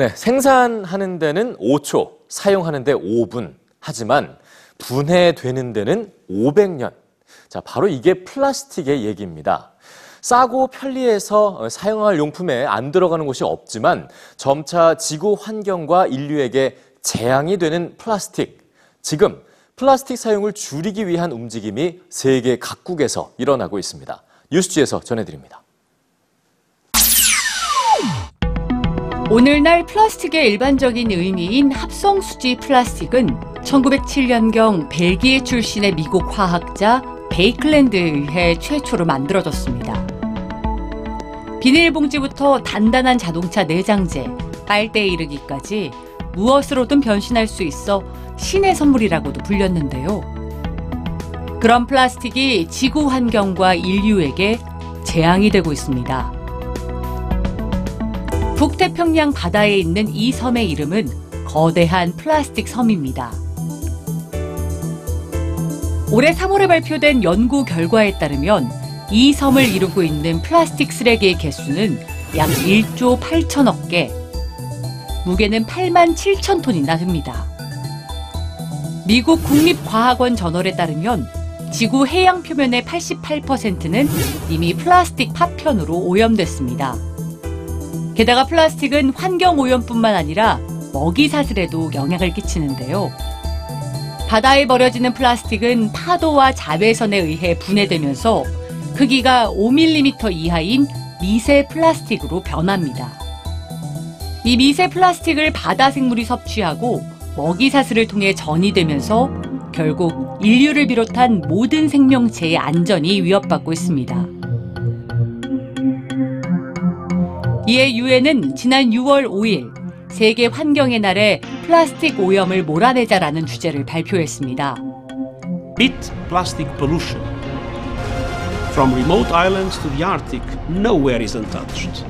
네, 생산하는 데는 5초, 사용하는 데 5분. 하지만 분해되는 데는 500년. 자, 바로 이게 플라스틱의 얘기입니다. 싸고 편리해서 사용할 용품에 안 들어가는 곳이 없지만 점차 지구 환경과 인류에게 재앙이 되는 플라스틱. 지금 플라스틱 사용을 줄이기 위한 움직임이 세계 각국에서 일어나고 있습니다. 뉴스지에서 전해드립니다. 오늘날 플라스틱의 일반적인 의미인 합성수지 플라스틱은 1907년경 벨기에 출신의 미국 화학자 베이클랜드에 의해 최초로 만들어졌습니다. 비닐봉지부터 단단한 자동차 내장재, 빨대에 이르기까지 무엇으로든 변신할 수 있어 신의 선물이라고도 불렸는데요. 그런 플라스틱이 지구 환경과 인류에게 재앙이 되고 있습니다. 북태평양 바다에 있는 이 섬의 이름은 거대한 플라스틱 섬입니다. 올해 3월에 발표된 연구 결과에 따르면 이 섬을 이루고 있는 플라스틱 쓰레기의 개수는 약 1조 8천억 개, 무게는 8만 7천 톤이나 됩니다. 미국 국립과학원 저널에 따르면 지구 해양 표면의 88%는 이미 플라스틱 파편으로 오염됐습니다. 게다가 플라스틱은 환경 오염뿐만 아니라 먹이 사슬에도 영향을 끼치는데요. 바다에 버려지는 플라스틱은 파도와 자외선에 의해 분해되면서 크기가 5mm 이하인 미세 플라스틱으로 변합니다. 이 미세 플라스틱을 바다 생물이 섭취하고 먹이 사슬을 통해 전이되면서 결국 인류를 비롯한 모든 생명체의 안전이 위협받고 있습니다. 이에 유엔은 지난 6월 5일 세계 환경의 날에 플라스틱 오염을 몰아내자라는 주제를 발표했습니다. Beat plastic pollution. From remote islands to the Arctic, nowhere is untouched.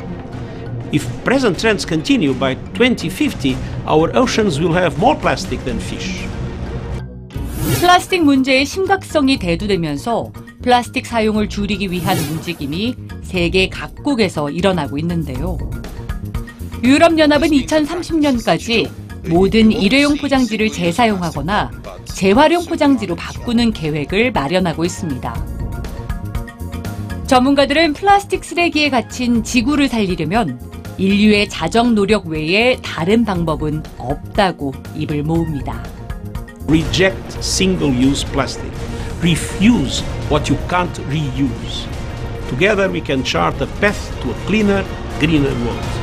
If present trends continue by 2050, our oceans will have more plastic than fish. 플라스틱 문제의 심각성이 대두되면서 플라스틱 사용을 줄이기 위한 움직임이 세계 각국에서 일어나고 있는데요. 유럽연합은 2030년까지 모든 일회용 포장지를 재사용하거나 재활용 포장지로 바꾸는 계획을 마련하고 있습니다. 전문가들은 플라스틱 쓰레기에 갇힌 지구를 살리려면 인류의 자정 노력 외에 다른 방법은 없다고 입을 모읍니다. Reject single use plastic. Refuse what you can't reuse. Together we can chart a path to a cleaner, greener world.